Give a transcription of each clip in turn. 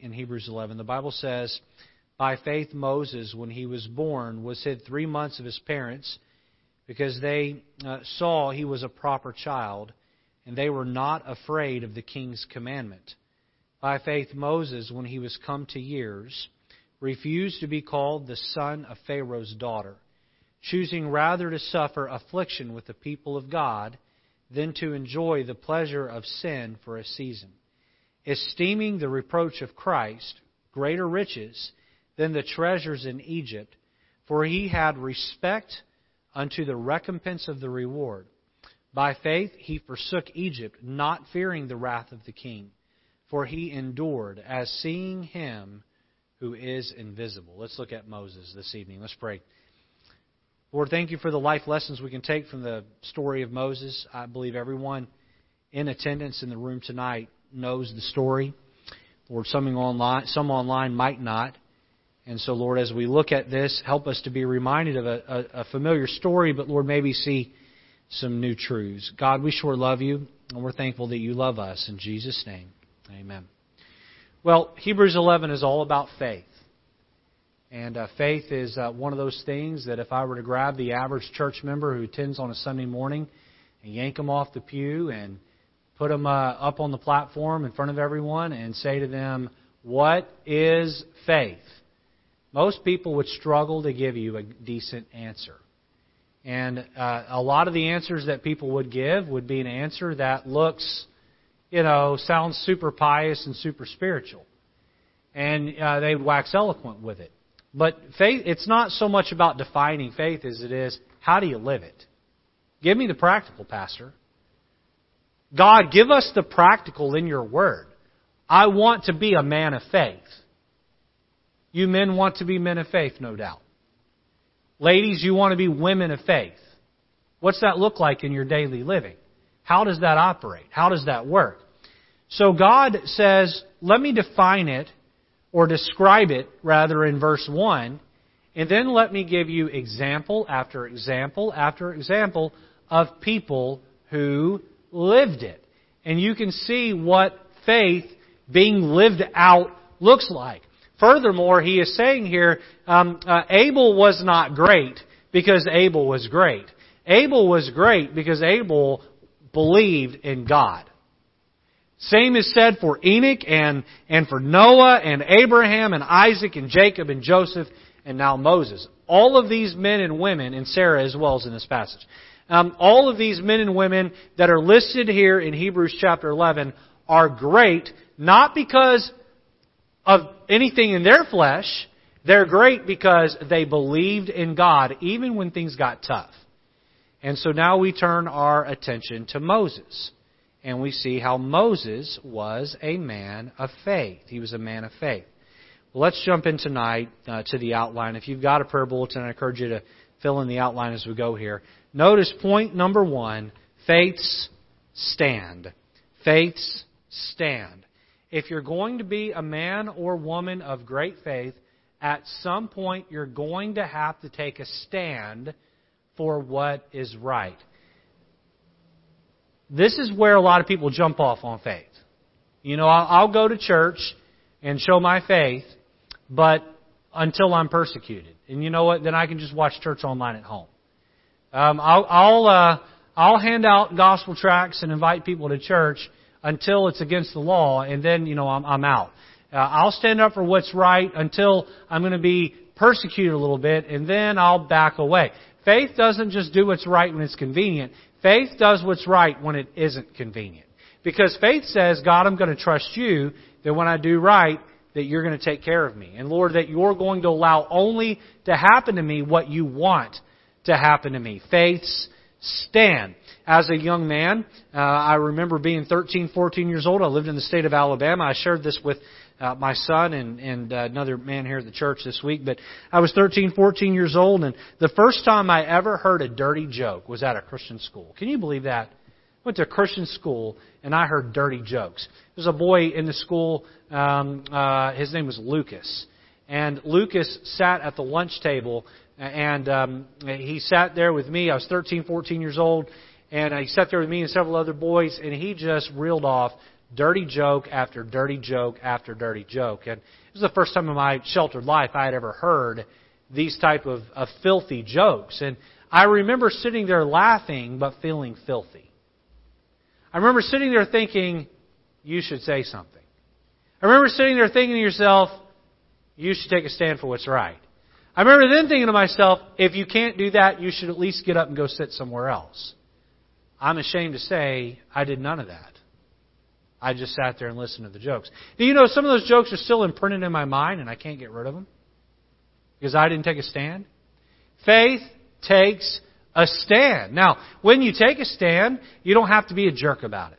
in Hebrews 11. The Bible says, By faith, Moses, when he was born, was hid three months of his parents because they uh, saw he was a proper child, and they were not afraid of the king's commandment. By faith, Moses, when he was come to years, refused to be called the son of Pharaoh's daughter, choosing rather to suffer affliction with the people of God than to enjoy the pleasure of sin for a season, esteeming the reproach of Christ greater riches than the treasures in Egypt, for he had respect unto the recompense of the reward. By faith he forsook Egypt, not fearing the wrath of the king, for he endured as seeing him who is invisible. Let's look at Moses this evening. Let's pray. Lord, thank you for the life lessons we can take from the story of Moses. I believe everyone in attendance in the room tonight knows the story. Lord, some online, some online might not. And so, Lord, as we look at this, help us to be reminded of a, a, a familiar story, but Lord, maybe see some new truths. God, we sure love you, and we're thankful that you love us. In Jesus' name, amen. Well, Hebrews 11 is all about faith. And uh, faith is uh, one of those things that if I were to grab the average church member who attends on a Sunday morning and yank them off the pew and put them uh, up on the platform in front of everyone and say to them, What is faith? Most people would struggle to give you a decent answer. And uh, a lot of the answers that people would give would be an answer that looks you know, sounds super pious and super spiritual. And uh, they wax eloquent with it. But faith, it's not so much about defining faith as it is how do you live it? Give me the practical, Pastor. God, give us the practical in your word. I want to be a man of faith. You men want to be men of faith, no doubt. Ladies, you want to be women of faith. What's that look like in your daily living? How does that operate? How does that work? So God says, let me define it, or describe it rather in verse 1, and then let me give you example after example after example of people who lived it. And you can see what faith being lived out looks like. Furthermore, he is saying here, um, uh, Abel was not great because Abel was great. Abel was great because Abel believed in God. Same is said for Enoch and, and for Noah and Abraham and Isaac and Jacob and Joseph and now Moses. All of these men and women, and Sarah as well as in this passage, um, all of these men and women that are listed here in Hebrews chapter 11 are great, not because of anything in their flesh. They're great because they believed in God even when things got tough. And so now we turn our attention to Moses. And we see how Moses was a man of faith. He was a man of faith. Well, let's jump in tonight uh, to the outline. If you've got a prayer bulletin, I encourage you to fill in the outline as we go here. Notice point number one faith's stand. Faith's stand. If you're going to be a man or woman of great faith, at some point you're going to have to take a stand for what is right. This is where a lot of people jump off on faith. You know, I'll, go to church and show my faith, but until I'm persecuted. And you know what? Then I can just watch church online at home. Um, I'll I'll, uh, I'll hand out gospel tracts and invite people to church until it's against the law, and then you know I'm, I'm out. Uh, I'll stand up for what's right until I'm going to be persecuted a little bit, and then I'll back away. Faith doesn't just do what's right when it's convenient. Faith does what's right when it isn't convenient. Because faith says, God, I'm going to trust you that when I do right, that you're going to take care of me. And Lord, that you're going to allow only to happen to me what you want to happen to me. Faith's stand. As a young man, uh, I remember being 13, 14 years old. I lived in the state of Alabama. I shared this with uh, my son and, and uh, another man here at the church this week. But I was 13, 14 years old, and the first time I ever heard a dirty joke was at a Christian school. Can you believe that? Went to a Christian school and I heard dirty jokes. There was a boy in the school. Um, uh, his name was Lucas, and Lucas sat at the lunch table and um, he sat there with me. I was 13, 14 years old, and he sat there with me and several other boys, and he just reeled off dirty joke after dirty joke after dirty joke. And this is the first time in my sheltered life I had ever heard these type of, of filthy jokes. And I remember sitting there laughing but feeling filthy. I remember sitting there thinking, you should say something. I remember sitting there thinking to yourself, you should take a stand for what's right. I remember then thinking to myself, if you can't do that, you should at least get up and go sit somewhere else. I'm ashamed to say I did none of that. I just sat there and listened to the jokes. Do you know some of those jokes are still imprinted in my mind and I can't get rid of them? Because I didn't take a stand? Faith takes a stand. Now, when you take a stand, you don't have to be a jerk about it.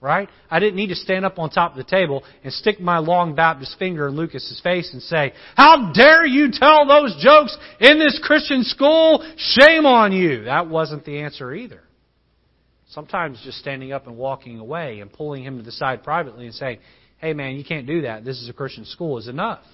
Right? I didn't need to stand up on top of the table and stick my long Baptist finger in Lucas's face and say, How dare you tell those jokes in this Christian school? Shame on you. That wasn't the answer either. Sometimes just standing up and walking away and pulling him to the side privately and saying, Hey man, you can't do that. This is a Christian school is enough.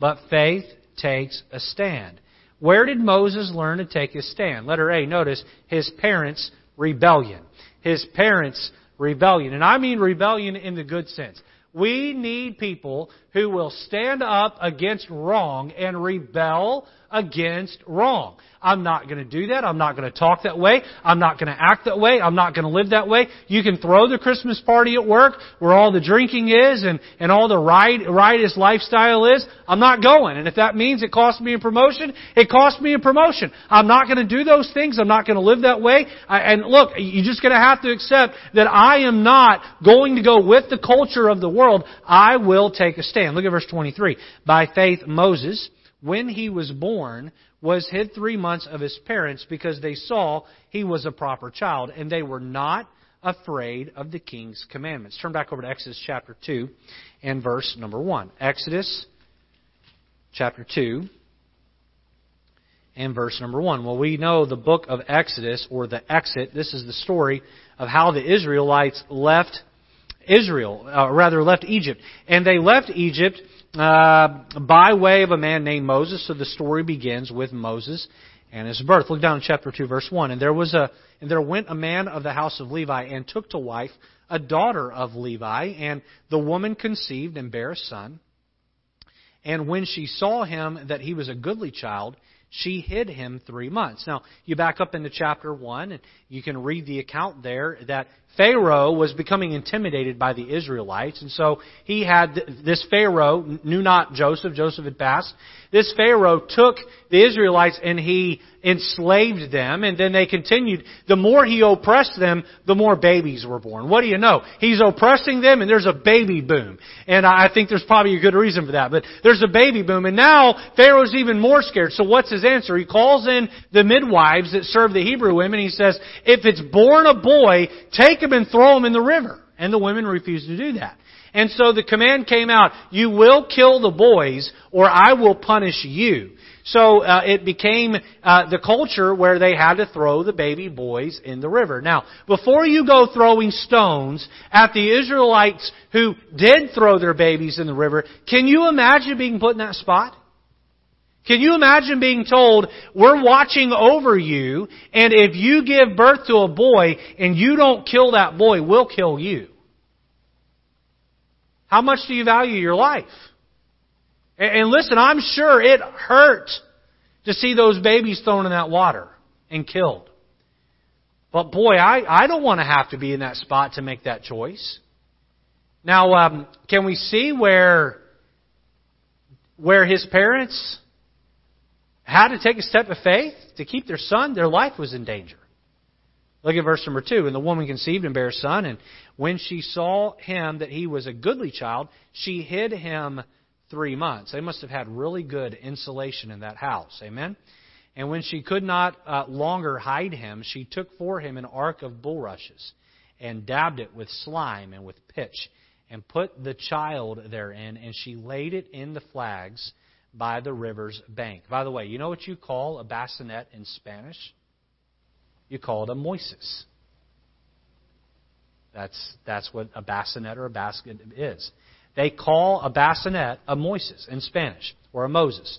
But faith takes a stand. Where did Moses learn to take his stand? Letter A, notice his parents' rebellion. His parents' rebellion. And I mean rebellion in the good sense. We need people who will stand up against wrong and rebel against wrong. I'm not going to do that. I'm not going to talk that way. I'm not going to act that way. I'm not going to live that way. You can throw the Christmas party at work where all the drinking is and, and all the riotous lifestyle is. I'm not going. And if that means it costs me a promotion, it costs me a promotion. I'm not going to do those things. I'm not going to live that way. I, and look, you're just going to have to accept that I am not going to go with the culture of the world. I will take a stand. Look at verse 23. By faith, Moses, when he was born, was hid three months of his parents because they saw he was a proper child, and they were not afraid of the king's commandments. Turn back over to Exodus chapter 2 and verse number 1. Exodus chapter 2 and verse number 1. Well, we know the book of Exodus, or the exit, this is the story of how the Israelites left Israel, uh, rather left Egypt. And they left Egypt uh, by way of a man named Moses. So the story begins with Moses and his birth. Look down in chapter 2, verse 1. And there was a, and there went a man of the house of Levi and took to wife a daughter of Levi, and the woman conceived and bare a son. And when she saw him that he was a goodly child, she hid him three months. Now, you back up into chapter 1, and you can read the account there that Pharaoh was becoming intimidated by the Israelites, and so he had this Pharaoh knew not Joseph. Joseph had passed. This Pharaoh took the Israelites and he enslaved them, and then they continued. The more he oppressed them, the more babies were born. What do you know? He's oppressing them, and there's a baby boom. And I think there's probably a good reason for that. But there's a baby boom, and now Pharaoh's even more scared. So what's his answer? He calls in the midwives that serve the Hebrew women. He says, "If it's born a boy, take him and throw him in the river." And the women refused to do that. And so the command came out, you will kill the boys or I will punish you. So uh, it became uh, the culture where they had to throw the baby boys in the river. Now, before you go throwing stones at the Israelites who did throw their babies in the river, can you imagine being put in that spot? Can you imagine being told, we're watching over you, and if you give birth to a boy and you don't kill that boy, we'll kill you? How much do you value your life? And listen, I'm sure it hurt to see those babies thrown in that water and killed. But boy, I, I don't want to have to be in that spot to make that choice. Now, um, can we see where where his parents had to take a step of faith to keep their son? Their life was in danger. Look at verse number two. And the woman conceived and bare a son, and when she saw him that he was a goodly child, she hid him three months. They must have had really good insulation in that house. Amen? And when she could not uh, longer hide him, she took for him an ark of bulrushes and dabbed it with slime and with pitch and put the child therein, and she laid it in the flags by the river's bank. By the way, you know what you call a bassinet in Spanish? You call it a moises. That's, that's what a bassinet or a basket is. They call a bassinet a Moises in Spanish, or a Moses.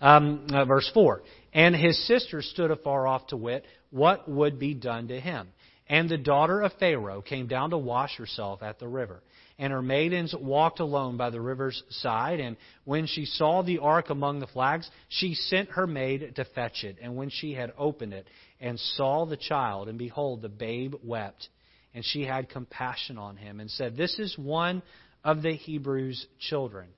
Um, uh, verse 4. And his sister stood afar off to wit what would be done to him. And the daughter of Pharaoh came down to wash herself at the river. And her maidens walked alone by the river's side. And when she saw the ark among the flags, she sent her maid to fetch it. And when she had opened it and saw the child, and behold, the babe wept, and she had compassion on him, and said, This is one of the Hebrews' children.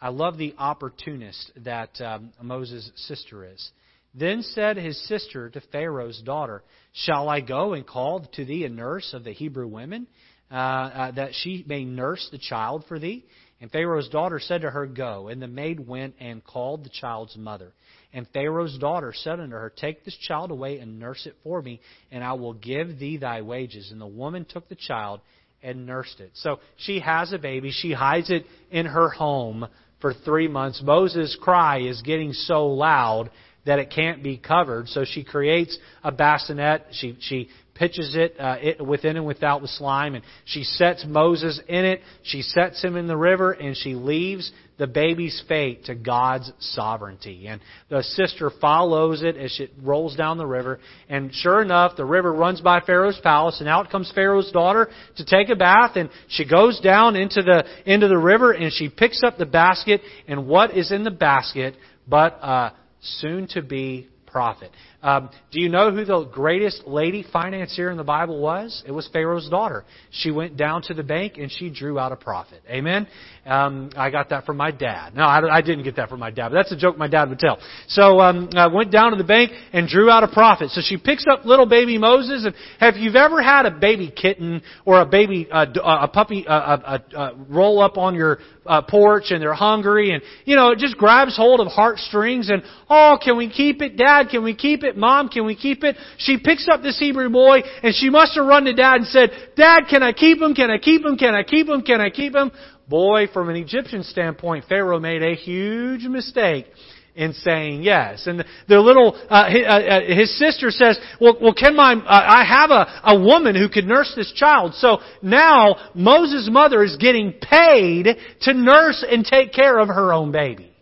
I love the opportunist that um, Moses' sister is. Then said his sister to Pharaoh's daughter, Shall I go and call to thee a nurse of the Hebrew women, uh, uh, that she may nurse the child for thee? And Pharaoh's daughter said to her, Go. And the maid went and called the child's mother. And Pharaoh's daughter said unto her, Take this child away and nurse it for me, and I will give thee thy wages. And the woman took the child and nursed it. So she has a baby. She hides it in her home for three months. Moses' cry is getting so loud that it can't be covered. So she creates a bassinet. She, she pitches it, uh, it within and without with slime, and she sets Moses in it. She sets him in the river, and she leaves the baby's fate to God's sovereignty. And the sister follows it as it rolls down the river. And sure enough, the river runs by Pharaoh's palace, and out comes Pharaoh's daughter to take a bath. And she goes down into the into the river, and she picks up the basket. And what is in the basket but a soon to be prophet? Um, do you know who the greatest lady financier in the Bible was? It was Pharaoh's daughter. She went down to the bank and she drew out a profit. Amen. Um, I got that from my dad. No, I, I, didn't get that from my dad. But that's a joke my dad would tell. So um, I went down to the bank and drew out a profit. So she picks up little baby Moses. And have you ever had a baby kitten or a baby uh, a puppy uh, uh, uh, roll up on your uh, porch and they're hungry and you know it just grabs hold of heartstrings and oh can we keep it, Dad? Can we keep it? It? Mom, can we keep it? She picks up this Hebrew boy and she must have run to dad and said, Dad, can I keep him? Can I keep him? Can I keep him? Can I keep him? Boy, from an Egyptian standpoint, Pharaoh made a huge mistake in saying yes. And the, little, uh, his, uh, uh, his, sister says, well, well can my, uh, I have a, a woman who could nurse this child. So now Moses' mother is getting paid to nurse and take care of her own baby.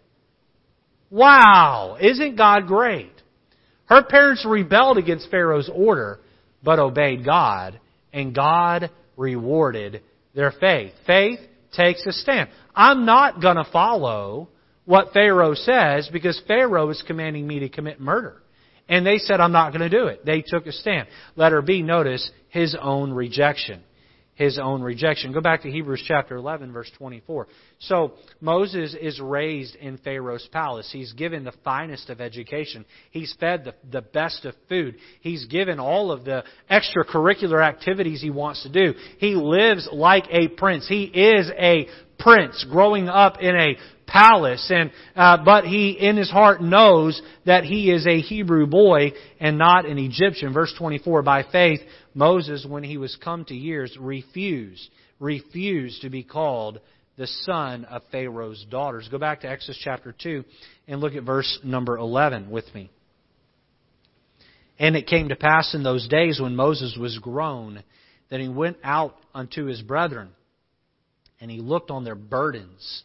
Wow! Isn't God great? Her parents rebelled against Pharaoh's order, but obeyed God, and God rewarded their faith. Faith takes a stand. I'm not going to follow what Pharaoh says because Pharaoh is commanding me to commit murder. And they said, I'm not going to do it. They took a stand. Letter B, notice his own rejection his own rejection. Go back to Hebrews chapter 11, verse 24. So, Moses is raised in Pharaoh's palace. He's given the finest of education. He's fed the, the best of food. He's given all of the extracurricular activities he wants to do. He lives like a prince. He is a prince growing up in a palace and uh, but he in his heart knows that he is a Hebrew boy and not an Egyptian verse 24 by faith Moses when he was come to years refused refused to be called the son of Pharaoh's daughters go back to Exodus chapter 2 and look at verse number 11 with me and it came to pass in those days when Moses was grown that he went out unto his brethren and he looked on their burdens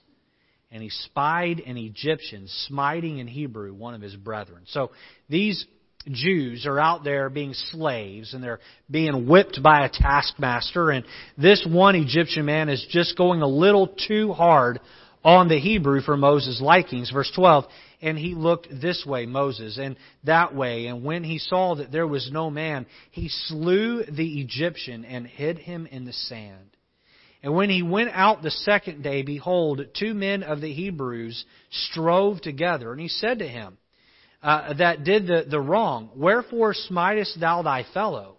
and he spied an Egyptian smiting in Hebrew one of his brethren. So these Jews are out there being slaves and they're being whipped by a taskmaster and this one Egyptian man is just going a little too hard on the Hebrew for Moses' likings. Verse 12, and he looked this way, Moses, and that way, and when he saw that there was no man, he slew the Egyptian and hid him in the sand. And when he went out the second day, behold, two men of the Hebrews strove together. And he said to him, uh, that did the, the wrong, Wherefore smitest thou thy fellow?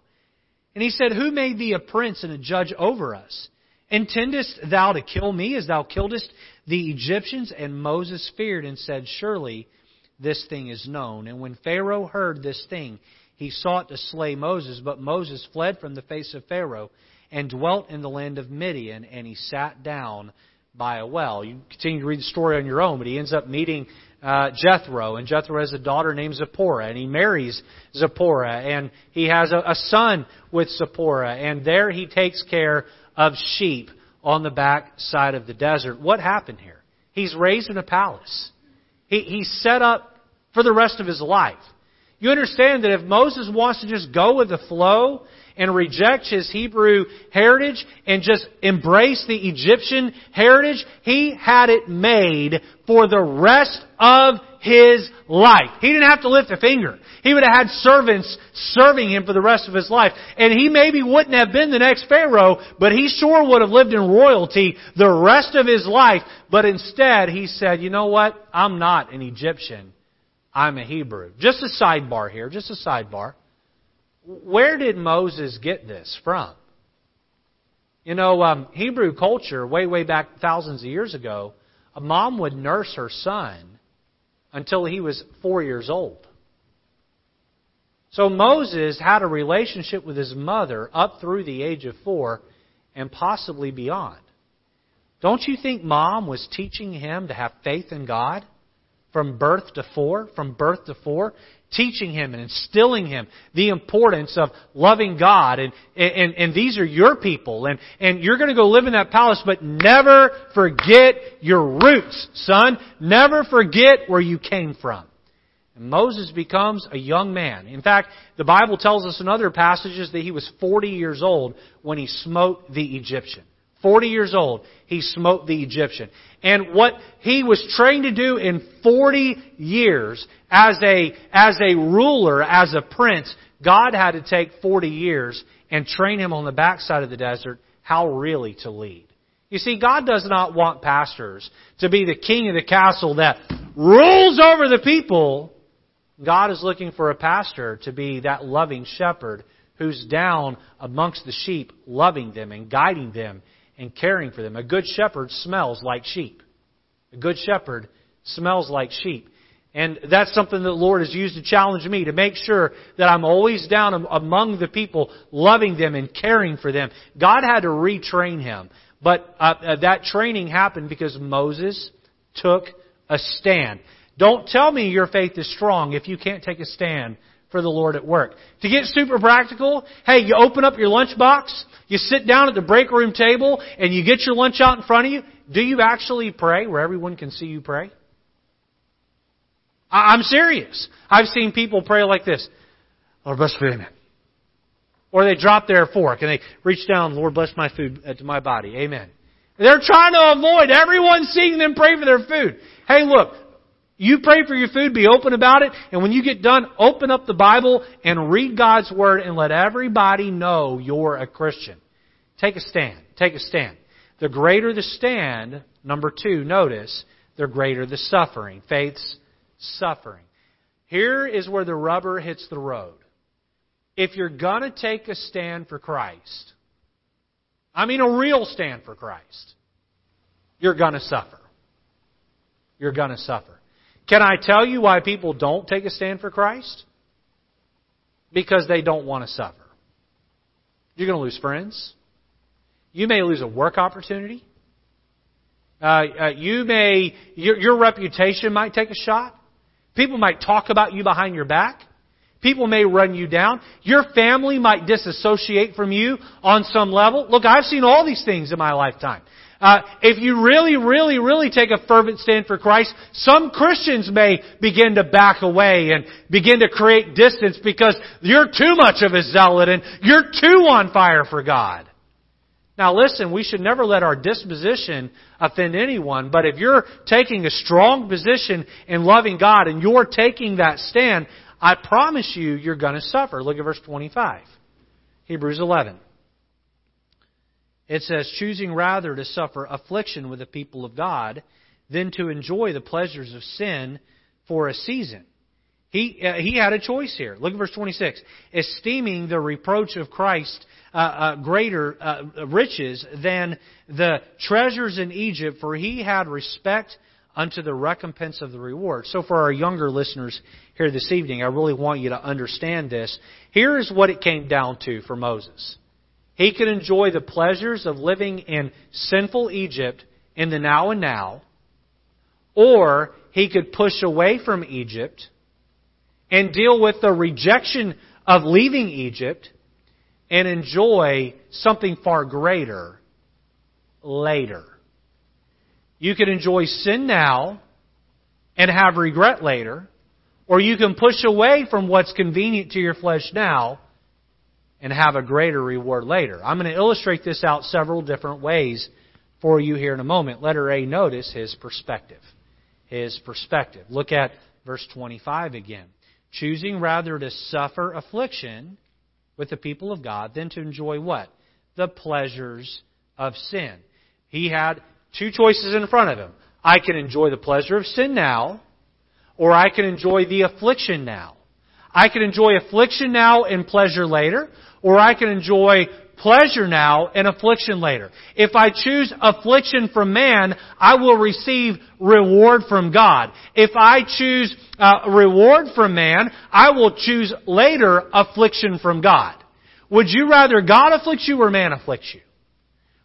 And he said, Who made thee a prince and a judge over us? Intendest thou to kill me as thou killedst the Egyptians? And Moses feared and said, Surely this thing is known. And when Pharaoh heard this thing, he sought to slay Moses, but Moses fled from the face of Pharaoh and dwelt in the land of Midian, and he sat down by a well. You continue to read the story on your own, but he ends up meeting uh, Jethro, and Jethro has a daughter named Zipporah, and he marries Zipporah, and he has a, a son with Zipporah, and there he takes care of sheep on the back side of the desert. What happened here? He's raised in a palace. He, he's set up for the rest of his life. You understand that if Moses wants to just go with the flow and reject his Hebrew heritage and just embrace the Egyptian heritage. He had it made for the rest of his life. He didn't have to lift a finger. He would have had servants serving him for the rest of his life. And he maybe wouldn't have been the next Pharaoh, but he sure would have lived in royalty the rest of his life. But instead, he said, you know what? I'm not an Egyptian. I'm a Hebrew. Just a sidebar here, just a sidebar. Where did Moses get this from? You know, um, Hebrew culture, way, way back thousands of years ago, a mom would nurse her son until he was four years old. So Moses had a relationship with his mother up through the age of four and possibly beyond. Don't you think mom was teaching him to have faith in God from birth to four? From birth to four? Teaching him and instilling him the importance of loving God and, and, and these are your people and, and you're going to go live in that palace but never forget your roots, son. Never forget where you came from. And Moses becomes a young man. In fact, the Bible tells us in other passages that he was 40 years old when he smote the Egyptian. 40 years old, he smote the Egyptian. And what he was trained to do in 40 years as a, as a ruler, as a prince, God had to take 40 years and train him on the backside of the desert how really to lead. You see, God does not want pastors to be the king of the castle that rules over the people God is looking for a pastor to be that loving shepherd who's down amongst the sheep, loving them and guiding them and caring for them. A good shepherd smells like sheep. A good shepherd smells like sheep. And that's something that the Lord has used to challenge me to make sure that I'm always down among the people, loving them and caring for them. God had to retrain him. But uh, uh that training happened because Moses took a stand. Don't tell me your faith is strong if you can't take a stand for the Lord at work. To get super practical, hey, you open up your lunchbox, you sit down at the break room table, and you get your lunch out in front of you. Do you actually pray where everyone can see you pray? I'm serious. I've seen people pray like this. Lord bless food, amen. Or they drop their fork and they reach down, Lord bless my food uh, to my body, amen. They're trying to avoid everyone seeing them pray for their food. Hey look, you pray for your food, be open about it, and when you get done, open up the Bible and read God's Word and let everybody know you're a Christian. Take a stand. Take a stand. The greater the stand, number two, notice, the greater the suffering. Faith's suffering. Here is where the rubber hits the road. If you're gonna take a stand for Christ, I mean a real stand for Christ, you're gonna suffer. You're gonna suffer. Can I tell you why people don't take a stand for Christ? Because they don't want to suffer. You're going to lose friends. You may lose a work opportunity. Uh, uh, you may your, your reputation might take a shot. People might talk about you behind your back. People may run you down. Your family might disassociate from you on some level. Look, I've seen all these things in my lifetime. Uh, if you really, really, really take a fervent stand for Christ, some Christians may begin to back away and begin to create distance because you're too much of a zealot and you're too on fire for God. Now listen, we should never let our disposition offend anyone, but if you're taking a strong position in loving God and you're taking that stand, I promise you, you're to suffer. Look at verse 25. Hebrews 11. It says, choosing rather to suffer affliction with the people of God than to enjoy the pleasures of sin for a season. He, uh, he had a choice here. Look at verse 26. Esteeming the reproach of Christ uh, uh, greater uh, riches than the treasures in Egypt, for he had respect unto the recompense of the reward. So for our younger listeners here this evening, I really want you to understand this. Here is what it came down to for Moses. He could enjoy the pleasures of living in sinful Egypt in the now and now, or he could push away from Egypt and deal with the rejection of leaving Egypt and enjoy something far greater later. You can enjoy sin now and have regret later, or you can push away from what's convenient to your flesh now and have a greater reward later. I'm going to illustrate this out several different ways for you here in a moment. Letter A, notice his perspective. His perspective. Look at verse 25 again. Choosing rather to suffer affliction with the people of God than to enjoy what? The pleasures of sin. He had two choices in front of him. I can enjoy the pleasure of sin now, or I can enjoy the affliction now. I can enjoy affliction now and pleasure later, or I can enjoy pleasure now and affliction later. If I choose affliction from man, I will receive reward from God. If I choose uh, reward from man, I will choose later affliction from God. Would you rather God afflict you or man afflict you?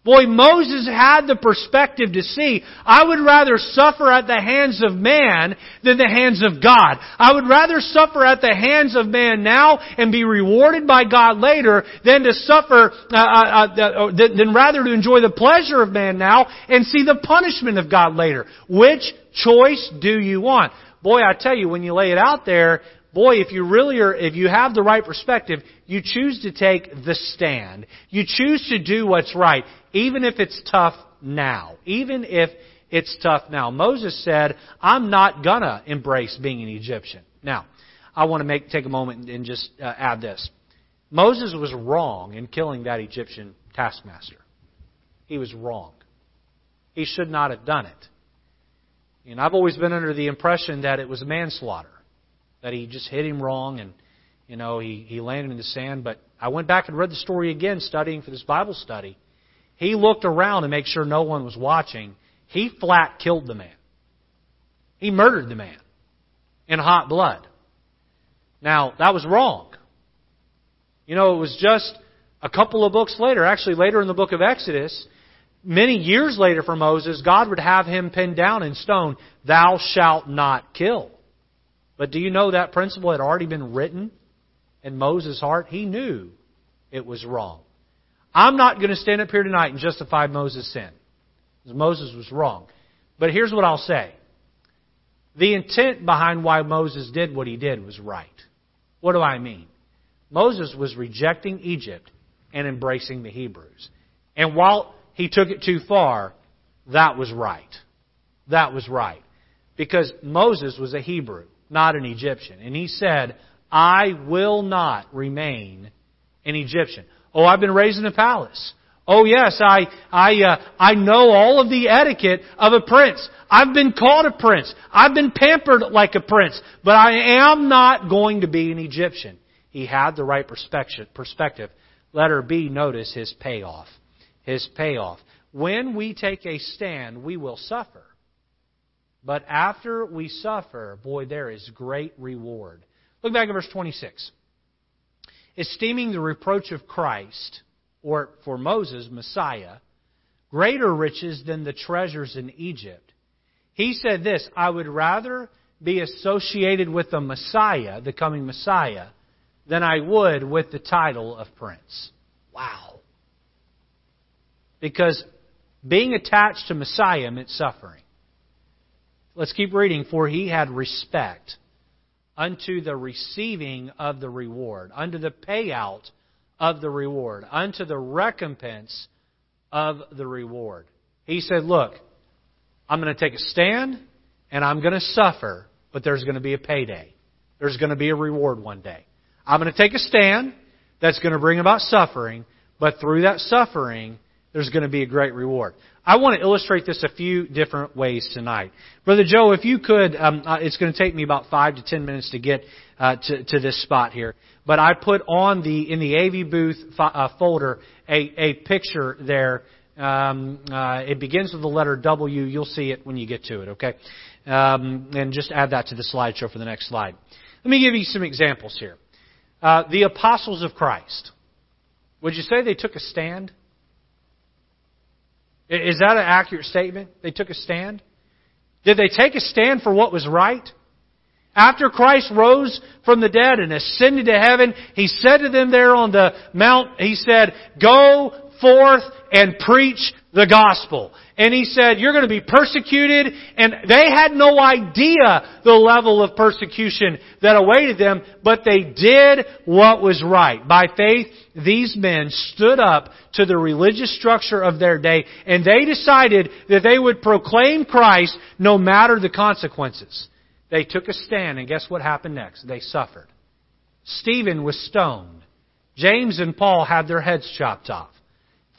Boy, Moses had the perspective to see, I would rather suffer at the hands of man than the hands of God. I would rather suffer at the hands of man now and be rewarded by God later than to suffer, uh, uh, uh, uh than, than rather to enjoy the pleasure of man now and see the punishment of God later. Which choice do you want? Boy, I tell you, when you lay it out there, boy, if you really are, if you have the right perspective, you choose to take the stand. You choose to do what's right, even if it's tough now. Even if it's tough now. Moses said, I'm not gonna embrace being an Egyptian. Now, I want to make, take a moment and just uh, add this. Moses was wrong in killing that Egyptian taskmaster. He was wrong. He should not have done it. And I've always been under the impression that it was manslaughter that he just hit him wrong and you know he he landed in the sand. But I went back and read the story again, studying for this Bible study. He looked around to make sure no one was watching. He flat killed the man. He murdered the man in hot blood. Now that was wrong. You know, it was just a couple of books later, actually later in the book of Exodus, many years later for Moses, God would have him pinned down in stone, Thou shalt not kill. But do you know that principle had already been written in Moses' heart? He knew it was wrong. I'm not going to stand up here tonight and justify Moses' sin. Moses was wrong. But here's what I'll say. The intent behind why Moses did what he did was right. What do I mean? Moses was rejecting Egypt and embracing the Hebrews. And while he took it too far, that was right. That was right. Because Moses was a Hebrew not an Egyptian. And he said, I will not remain an Egyptian. Oh, I've been raised in a palace. Oh yes, I I uh, I know all of the etiquette of a prince. I've been called a prince. I've been pampered like a prince, but I am not going to be an Egyptian. He had the right perspective. Perspective. Letter B. Notice his payoff. His payoff. When we take a stand, we will suffer. But after we suffer, boy, there is great reward. Look back at verse 26. Esteeming the reproach of Christ, or for Moses, Messiah, greater riches than the treasures in Egypt. He said this I would rather be associated with the Messiah, the coming Messiah, than I would with the title of prince. Wow. Because being attached to Messiah meant suffering. Let's keep reading. For he had respect unto the receiving of the reward, unto the payout of the reward, unto the recompense of the reward. He said, Look, I'm going to take a stand and I'm going to suffer, but there's going to be a payday. There's going to be a reward one day. I'm going to take a stand that's going to bring about suffering, but through that suffering, there's going to be a great reward. I want to illustrate this a few different ways tonight. Brother Joe, if you could, um, uh, it's going to take me about five to ten minutes to get uh, to, to this spot here. But I put on the in the AV booth uh, folder a, a picture there. Um, uh, it begins with the letter W. You'll see it when you get to it. Okay, um, and just add that to the slideshow for the next slide. Let me give you some examples here. Uh, the apostles of Christ. Would you say they took a stand? Is that an accurate statement? They took a stand? Did they take a stand for what was right? After Christ rose from the dead and ascended to heaven, He said to them there on the mount, He said, Go forth and preach the gospel. And he said, you're going to be persecuted. And they had no idea the level of persecution that awaited them, but they did what was right. By faith, these men stood up to the religious structure of their day, and they decided that they would proclaim Christ no matter the consequences. They took a stand, and guess what happened next? They suffered. Stephen was stoned. James and Paul had their heads chopped off.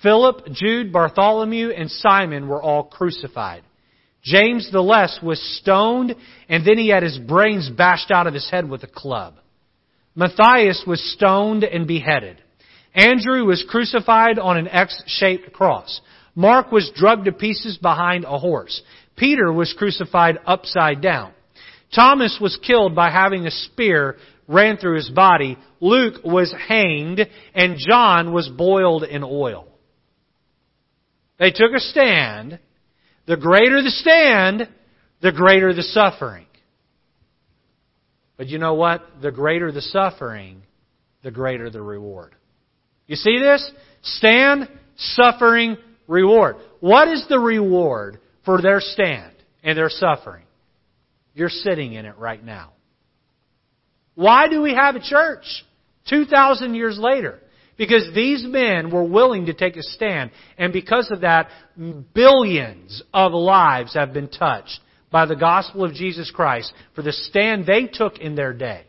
Philip, Jude, Bartholomew, and Simon were all crucified. James the Less was stoned, and then he had his brains bashed out of his head with a club. Matthias was stoned and beheaded. Andrew was crucified on an X-shaped cross. Mark was drugged to pieces behind a horse. Peter was crucified upside down. Thomas was killed by having a spear ran through his body. Luke was hanged, and John was boiled in oil. They took a stand. The greater the stand, the greater the suffering. But you know what? The greater the suffering, the greater the reward. You see this? Stand, suffering, reward. What is the reward for their stand and their suffering? You're sitting in it right now. Why do we have a church 2,000 years later? Because these men were willing to take a stand. And because of that, billions of lives have been touched by the gospel of Jesus Christ for the stand they took in their day.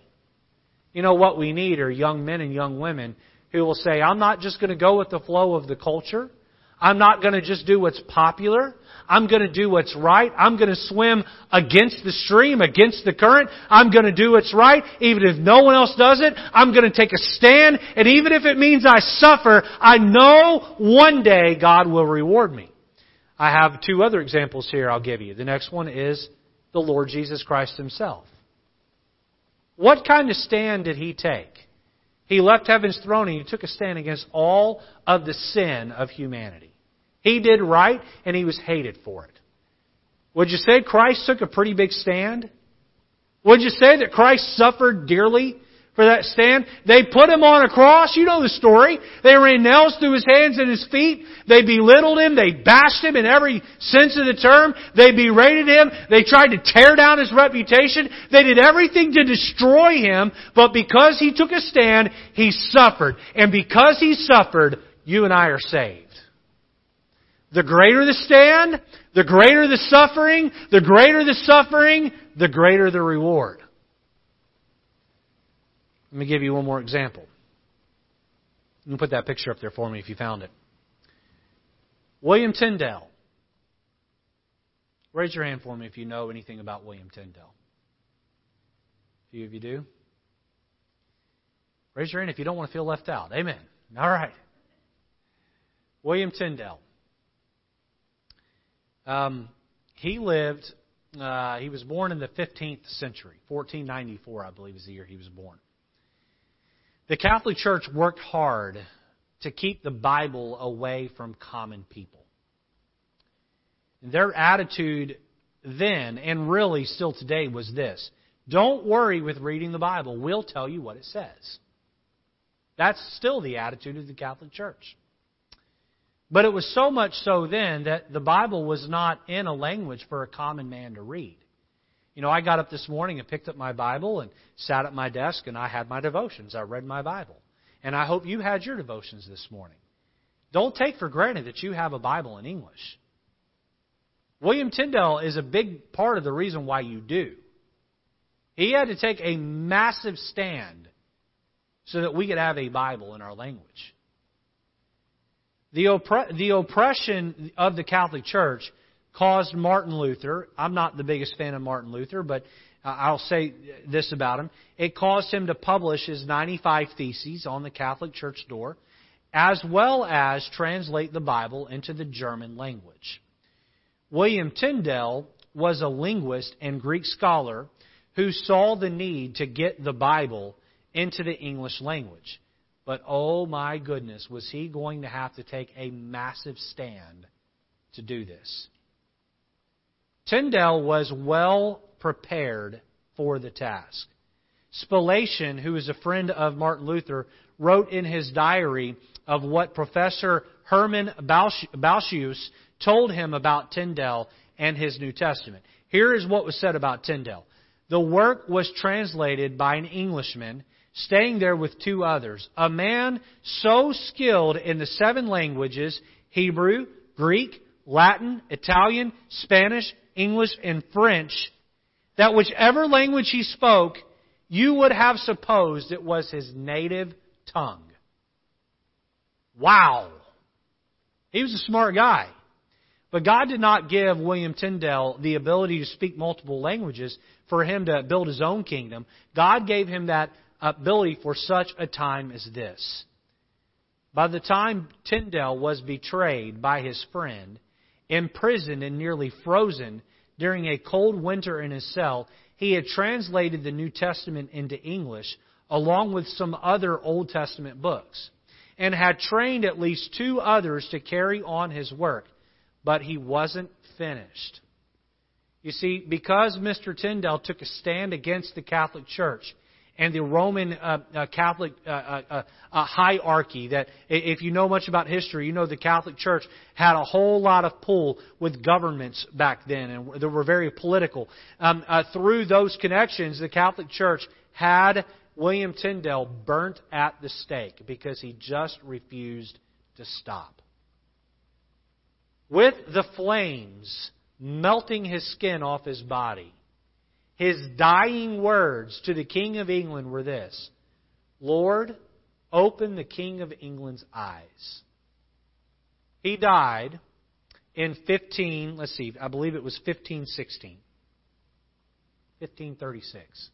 You know what we need are young men and young women who will say, I'm not just going to go with the flow of the culture. I'm not going to just do what's popular. I'm going to do what's right. I'm going to swim against the stream, against the current. I'm going to do what's right. Even if no one else does it, I'm going to take a stand. And even if it means I suffer, I know one day God will reward me. I have two other examples here I'll give you. The next one is the Lord Jesus Christ Himself. What kind of stand did He take? He left heaven's throne and He took a stand against all of the sin of humanity. He did right and he was hated for it. Would you say Christ took a pretty big stand? Would you say that Christ suffered dearly for that stand? They put him on a cross. You know the story. They ran nails through his hands and his feet. They belittled him. They bashed him in every sense of the term. They berated him. They tried to tear down his reputation. They did everything to destroy him. But because he took a stand, he suffered. And because he suffered, you and I are saved. The greater the stand, the greater the suffering, the greater the suffering, the greater the reward. Let me give you one more example. You can put that picture up there for me if you found it. William Tyndale. Raise your hand for me if you know anything about William Tyndale. A few of you do. Raise your hand if you don't want to feel left out. Amen. All right. William Tyndale. Um, he lived, uh, he was born in the 15th century. 1494, I believe, is the year he was born. The Catholic Church worked hard to keep the Bible away from common people. Their attitude then, and really still today, was this Don't worry with reading the Bible. We'll tell you what it says. That's still the attitude of the Catholic Church. But it was so much so then that the Bible was not in a language for a common man to read. You know, I got up this morning and picked up my Bible and sat at my desk and I had my devotions. I read my Bible. And I hope you had your devotions this morning. Don't take for granted that you have a Bible in English. William Tyndale is a big part of the reason why you do. He had to take a massive stand so that we could have a Bible in our language. The, oppre- the oppression of the Catholic Church caused Martin Luther. I'm not the biggest fan of Martin Luther, but I'll say this about him. It caused him to publish his 95 Theses on the Catholic Church door, as well as translate the Bible into the German language. William Tyndale was a linguist and Greek scholar who saw the need to get the Bible into the English language. But oh my goodness, was he going to have to take a massive stand to do this? Tyndale was well prepared for the task. Spalatin, who is a friend of Martin Luther, wrote in his diary of what Professor Herman Balchus told him about Tyndale and his New Testament. Here is what was said about Tyndale. The work was translated by an Englishman staying there with two others, a man so skilled in the seven languages Hebrew, Greek, Latin, Italian, Spanish, English, and French that whichever language he spoke, you would have supposed it was his native tongue. Wow. He was a smart guy. But God did not give William Tyndale the ability to speak multiple languages for him to build his own kingdom. God gave him that ability for such a time as this. By the time Tyndale was betrayed by his friend, imprisoned and nearly frozen during a cold winter in his cell, he had translated the New Testament into English along with some other Old Testament books and had trained at least two others to carry on his work, but he wasn't finished. You see, because Mr. Tyndale took a stand against the Catholic Church, and the Roman uh, uh, Catholic uh, uh, uh, uh, hierarchy. That if you know much about history, you know the Catholic Church had a whole lot of pull with governments back then, and they were very political. Um, through those connections, the Catholic Church had William Tyndale burnt at the stake because he just refused to stop. With the flames melting his skin off his body, his dying words to the King of England were this Lord, open the King of England's eyes. He died in 15, let's see, I believe it was 1516. 1536.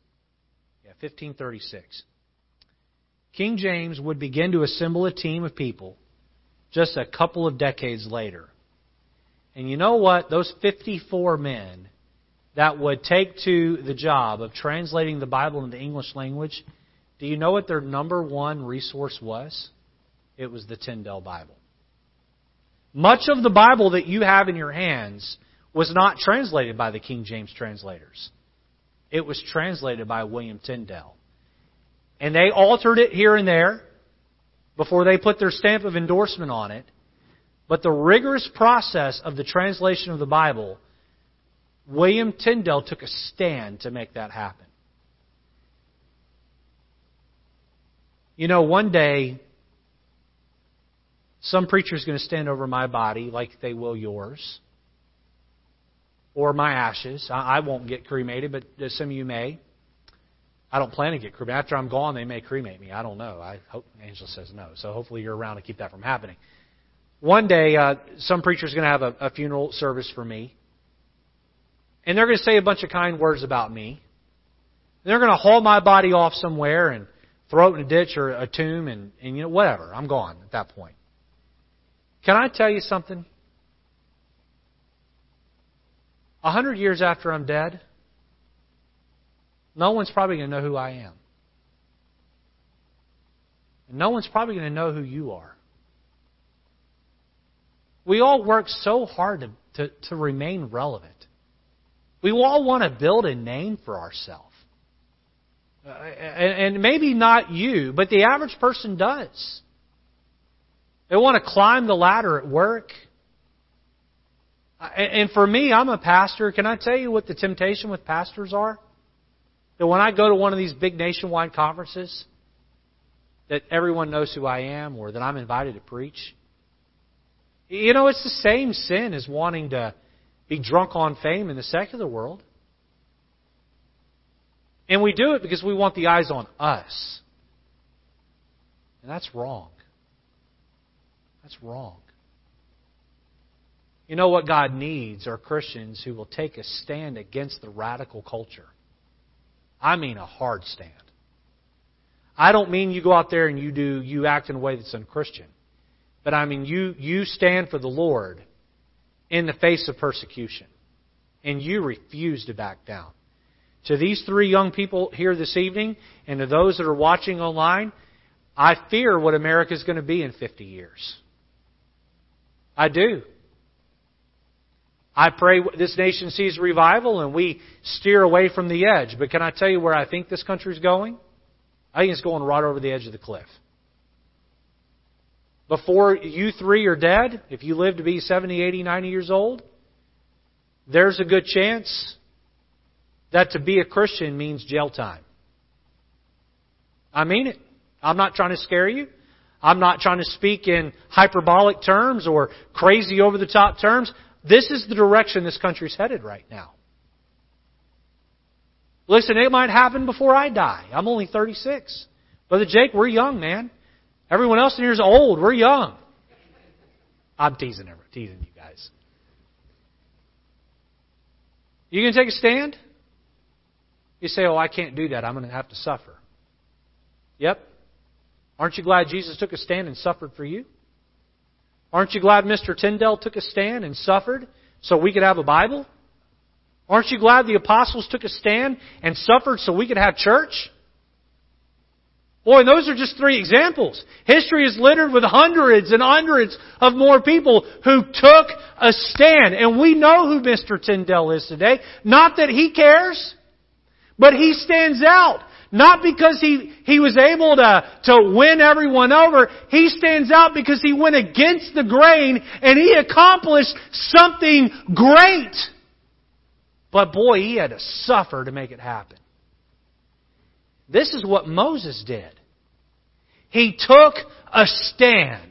Yeah, 1536. King James would begin to assemble a team of people just a couple of decades later. And you know what? Those 54 men that would take to the job of translating the Bible into the English language, do you know what their number one resource was? It was the Tyndale Bible. Much of the Bible that you have in your hands was not translated by the King James translators. It was translated by William Tyndale. And they altered it here and there before they put their stamp of endorsement on it. But the rigorous process of the translation of the Bible William Tyndale took a stand to make that happen. You know, one day, some preacher is going to stand over my body like they will yours, or my ashes. I won't get cremated, but some of you may. I don't plan to get cremated. After I'm gone, they may cremate me. I don't know. I hope Angela says no. So hopefully you're around to keep that from happening. One day, uh, some preacher is going to have a, a funeral service for me. And they're going to say a bunch of kind words about me. They're going to haul my body off somewhere and throw it in a ditch or a tomb and, and you know, whatever. I'm gone at that point. Can I tell you something? A hundred years after I'm dead, no one's probably going to know who I am. And no one's probably going to know who you are. We all work so hard to, to, to remain relevant. We all want to build a name for ourselves. Uh, and, and maybe not you, but the average person does. They want to climb the ladder at work. And for me, I'm a pastor. Can I tell you what the temptation with pastors are? That when I go to one of these big nationwide conferences, that everyone knows who I am or that I'm invited to preach. You know, it's the same sin as wanting to be drunk on fame in the secular world. And we do it because we want the eyes on us. And that's wrong. That's wrong. You know what God needs are Christians who will take a stand against the radical culture. I mean a hard stand. I don't mean you go out there and you do you act in a way that's unchristian. But I mean you you stand for the Lord in the face of persecution. And you refuse to back down. To these three young people here this evening, and to those that are watching online, I fear what America is going to be in 50 years. I do. I pray this nation sees revival and we steer away from the edge. But can I tell you where I think this country is going? I think it's going right over the edge of the cliff. Before you three are dead, if you live to be 70, 80, 90 years old, there's a good chance that to be a Christian means jail time. I mean it. I'm not trying to scare you. I'm not trying to speak in hyperbolic terms or crazy over the top terms. This is the direction this country's headed right now. Listen, it might happen before I die. I'm only 36. Brother Jake, we're young, man. Everyone else in here is old. We're young. I'm teasing, everyone, teasing you guys. You going to take a stand? You say, oh, I can't do that. I'm going to have to suffer. Yep. Aren't you glad Jesus took a stand and suffered for you? Aren't you glad Mr. Tyndale took a stand and suffered so we could have a Bible? Aren't you glad the apostles took a stand and suffered so we could have church? Boy, those are just three examples. History is littered with hundreds and hundreds of more people who took a stand. And we know who Mr. Tyndale is today. Not that he cares, but he stands out. Not because he, he was able to, to win everyone over. He stands out because he went against the grain and he accomplished something great. But boy, he had to suffer to make it happen. This is what Moses did. He took a stand,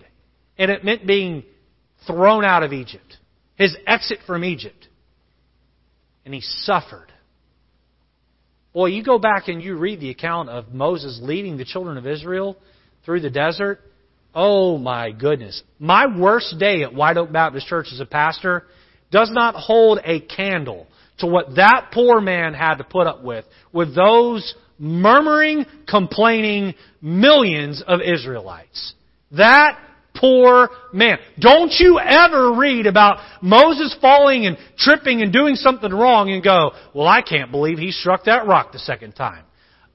and it meant being thrown out of Egypt, his exit from Egypt. And he suffered. Boy, you go back and you read the account of Moses leading the children of Israel through the desert. Oh my goodness. My worst day at White Oak Baptist Church as a pastor does not hold a candle to what that poor man had to put up with, with those murmuring, complaining millions of Israelites. That poor man. Don't you ever read about Moses falling and tripping and doing something wrong and go, well, I can't believe he struck that rock the second time.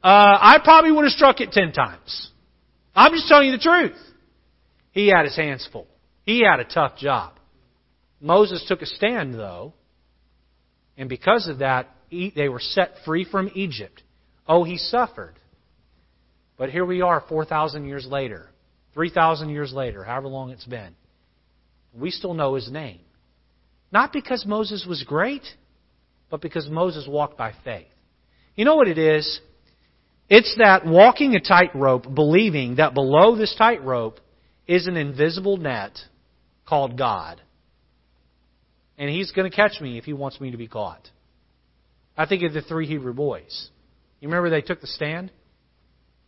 Uh, I probably would have struck it ten times. I'm just telling you the truth. He had his hands full. He had a tough job. Moses took a stand, though, and because of that, they were set free from Egypt. Oh, he suffered. But here we are 4,000 years later, 3,000 years later, however long it's been. We still know his name. Not because Moses was great, but because Moses walked by faith. You know what it is? It's that walking a tightrope, believing that below this tightrope is an invisible net called God. And he's going to catch me if he wants me to be caught. I think of the three Hebrew boys. You remember they took the stand?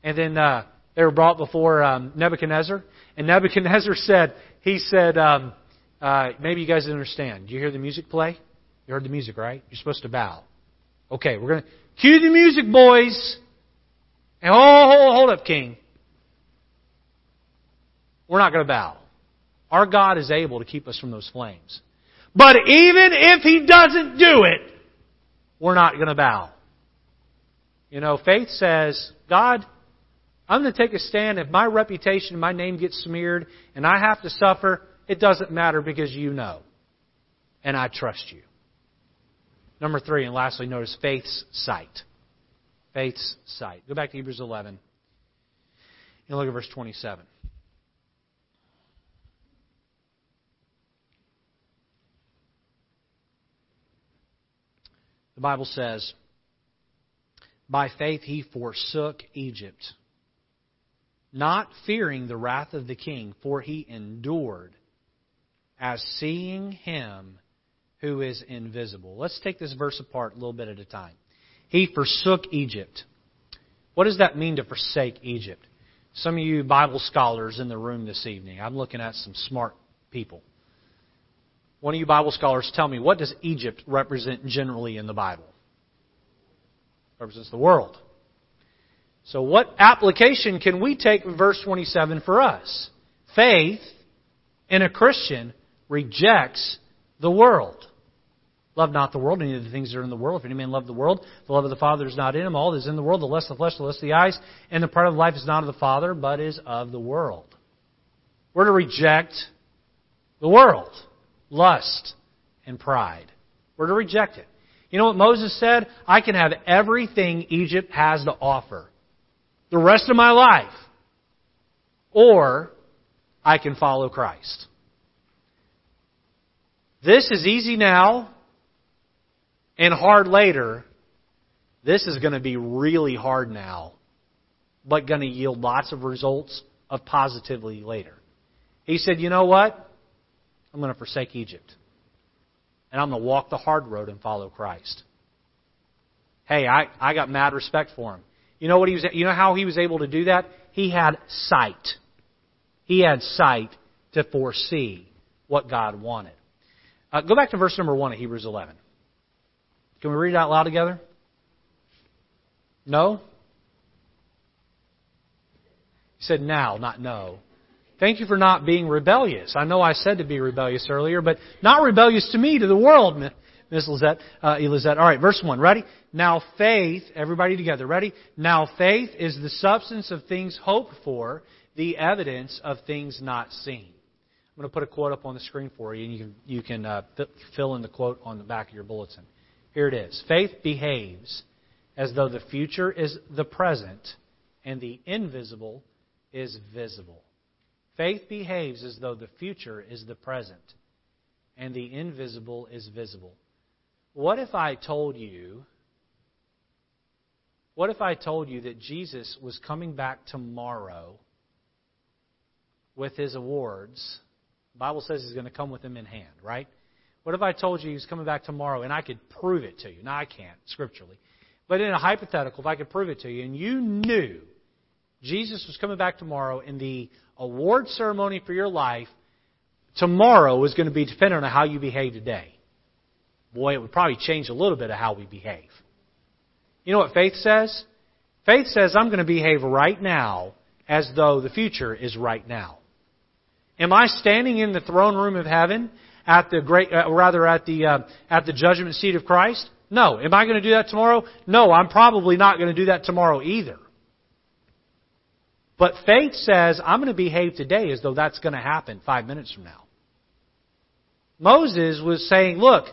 And then uh, they were brought before um, Nebuchadnezzar. And Nebuchadnezzar said, he said, um, uh, maybe you guys didn't understand. Do you hear the music play? You heard the music, right? You're supposed to bow. Okay, we're going to cue the music, boys. And oh, hold, hold up, King. We're not going to bow. Our God is able to keep us from those flames. But even if He doesn't do it, we're not going to bow. You know, faith says, God, I'm going to take a stand. If my reputation, my name gets smeared, and I have to suffer, it doesn't matter because you know. And I trust you. Number three, and lastly, notice faith's sight. Faith's sight. Go back to Hebrews 11 and look at verse 27. The Bible says, by faith he forsook Egypt, not fearing the wrath of the king, for he endured as seeing him who is invisible. Let's take this verse apart a little bit at a time. He forsook Egypt. What does that mean to forsake Egypt? Some of you Bible scholars in the room this evening, I'm looking at some smart people. One of you Bible scholars tell me, what does Egypt represent generally in the Bible? Represents the world. So, what application can we take from verse 27 for us? Faith in a Christian rejects the world. Love not the world, any of the things that are in the world. If any man love the world, the love of the Father is not in him. All that is in the world, the lust of the flesh, the lust of the eyes, and the pride of life is not of the Father, but is of the world. We're to reject the world, lust, and pride. We're to reject it. You know what Moses said? I can have everything Egypt has to offer the rest of my life. Or I can follow Christ. This is easy now and hard later. This is going to be really hard now, but going to yield lots of results of positively later. He said, You know what? I'm going to forsake Egypt. And I'm going to walk the hard road and follow Christ. Hey, I, I got mad respect for him. You know what he was you know how he was able to do that? He had sight. He had sight to foresee what God wanted. Uh, go back to verse number 1 of Hebrews 11. Can we read it out loud together? No? He said now, not no. Thank you for not being rebellious. I know I said to be rebellious earlier, but not rebellious to me, to the world, Miss Lizette. Uh, Elizette. All right, verse 1. Ready? Now faith, everybody together, ready? Now faith is the substance of things hoped for, the evidence of things not seen. I'm going to put a quote up on the screen for you, and you can, you can uh, fill in the quote on the back of your bulletin. Here it is Faith behaves as though the future is the present and the invisible is visible. Faith behaves as though the future is the present and the invisible is visible. What if I told you what if I told you that Jesus was coming back tomorrow with his awards the Bible says he's going to come with them in hand, right? What if I told you he's coming back tomorrow and I could prove it to you? Now, I can't, scripturally. But in a hypothetical, if I could prove it to you, and you knew Jesus was coming back tomorrow and the award ceremony for your life tomorrow is going to be dependent on how you behave today. Boy, it would probably change a little bit of how we behave. You know what faith says? Faith says, I'm going to behave right now as though the future is right now. Am I standing in the throne room of heaven at the great, uh, rather at the uh, at the judgment seat of Christ? No. Am I going to do that tomorrow? No, I'm probably not going to do that tomorrow either. But faith says I'm going to behave today as though that's going to happen five minutes from now. Moses was saying, look,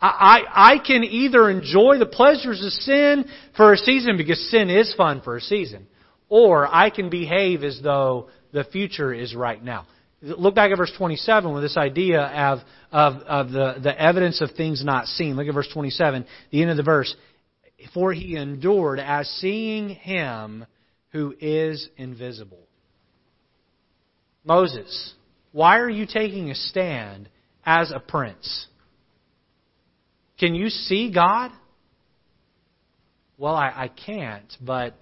I, I, can either enjoy the pleasures of sin for a season because sin is fun for a season, or I can behave as though the future is right now. Look back at verse 27 with this idea of, of, of the, the evidence of things not seen. Look at verse 27, the end of the verse. For he endured as seeing him who is invisible. Moses, why are you taking a stand as a prince? Can you see God? Well, I, I can't, but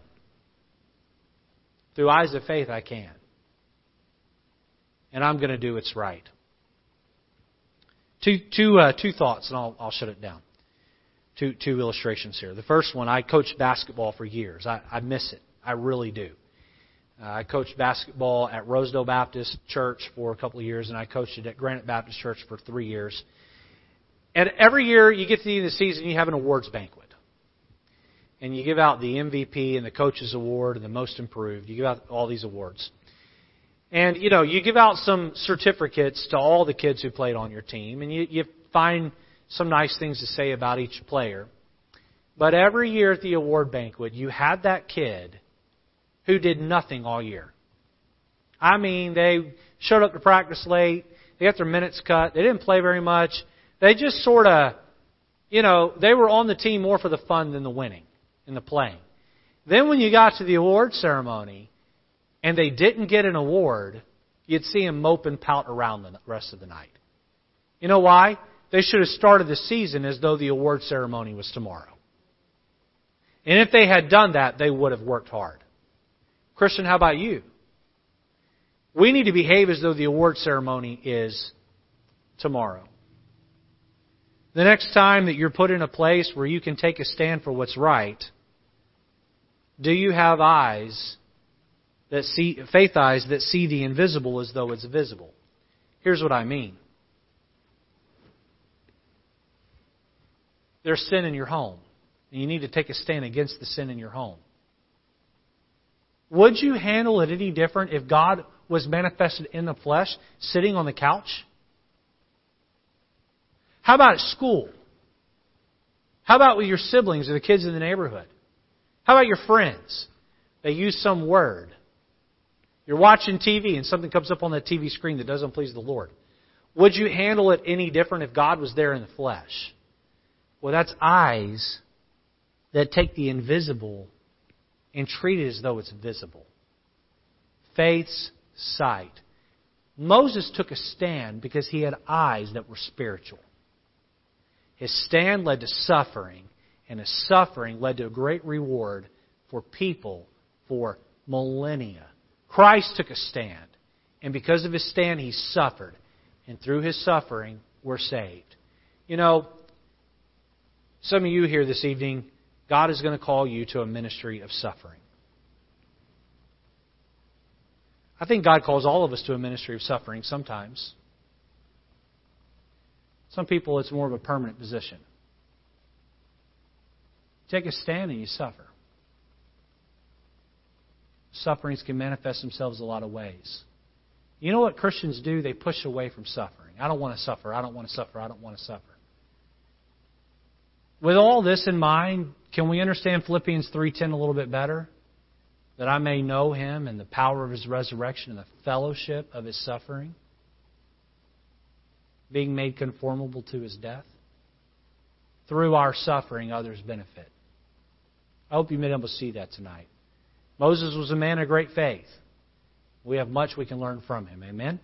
through eyes of faith I can and I'm going to do what's right. Two, two, uh, two thoughts, and I'll, I'll shut it down. Two, two illustrations here. The first one, I coached basketball for years. I, I miss it. I really do. Uh, I coached basketball at Rosedale Baptist Church for a couple of years, and I coached it at Granite Baptist Church for three years. And every year you get to the end of the season, you have an awards banquet. And you give out the MVP and the Coaches Award and the Most Improved. You give out all these awards. And, you know, you give out some certificates to all the kids who played on your team, and you, you find some nice things to say about each player. But every year at the award banquet, you had that kid who did nothing all year. I mean, they showed up to practice late, they got their minutes cut, they didn't play very much. They just sort of, you know, they were on the team more for the fun than the winning and the playing. Then when you got to the award ceremony, and they didn't get an award, you'd see them mope and pout around the rest of the night. You know why? They should have started the season as though the award ceremony was tomorrow. And if they had done that, they would have worked hard. Christian, how about you? We need to behave as though the award ceremony is tomorrow. The next time that you're put in a place where you can take a stand for what's right, do you have eyes that see faith eyes that see the invisible as though it's visible. Here's what I mean. There's sin in your home, and you need to take a stand against the sin in your home. Would you handle it any different if God was manifested in the flesh, sitting on the couch? How about at school? How about with your siblings or the kids in the neighborhood? How about your friends? They use some word You're watching TV and something comes up on that TV screen that doesn't please the Lord. Would you handle it any different if God was there in the flesh? Well, that's eyes that take the invisible and treat it as though it's visible. Faith's sight. Moses took a stand because he had eyes that were spiritual. His stand led to suffering, and his suffering led to a great reward for people for millennia. Christ took a stand, and because of his stand, he suffered. And through his suffering, we're saved. You know, some of you here this evening, God is going to call you to a ministry of suffering. I think God calls all of us to a ministry of suffering sometimes. Some people, it's more of a permanent position. Take a stand and you suffer. Sufferings can manifest themselves a lot of ways. You know what Christians do? They push away from suffering. I don't want to suffer. I don't want to suffer. I don't want to suffer. With all this in mind, can we understand Philippians 3:10 a little bit better? That I may know him and the power of his resurrection and the fellowship of his suffering, being made conformable to his death. Through our suffering, others benefit. I hope you've been able to see that tonight. Moses was a man of great faith. We have much we can learn from him. Amen?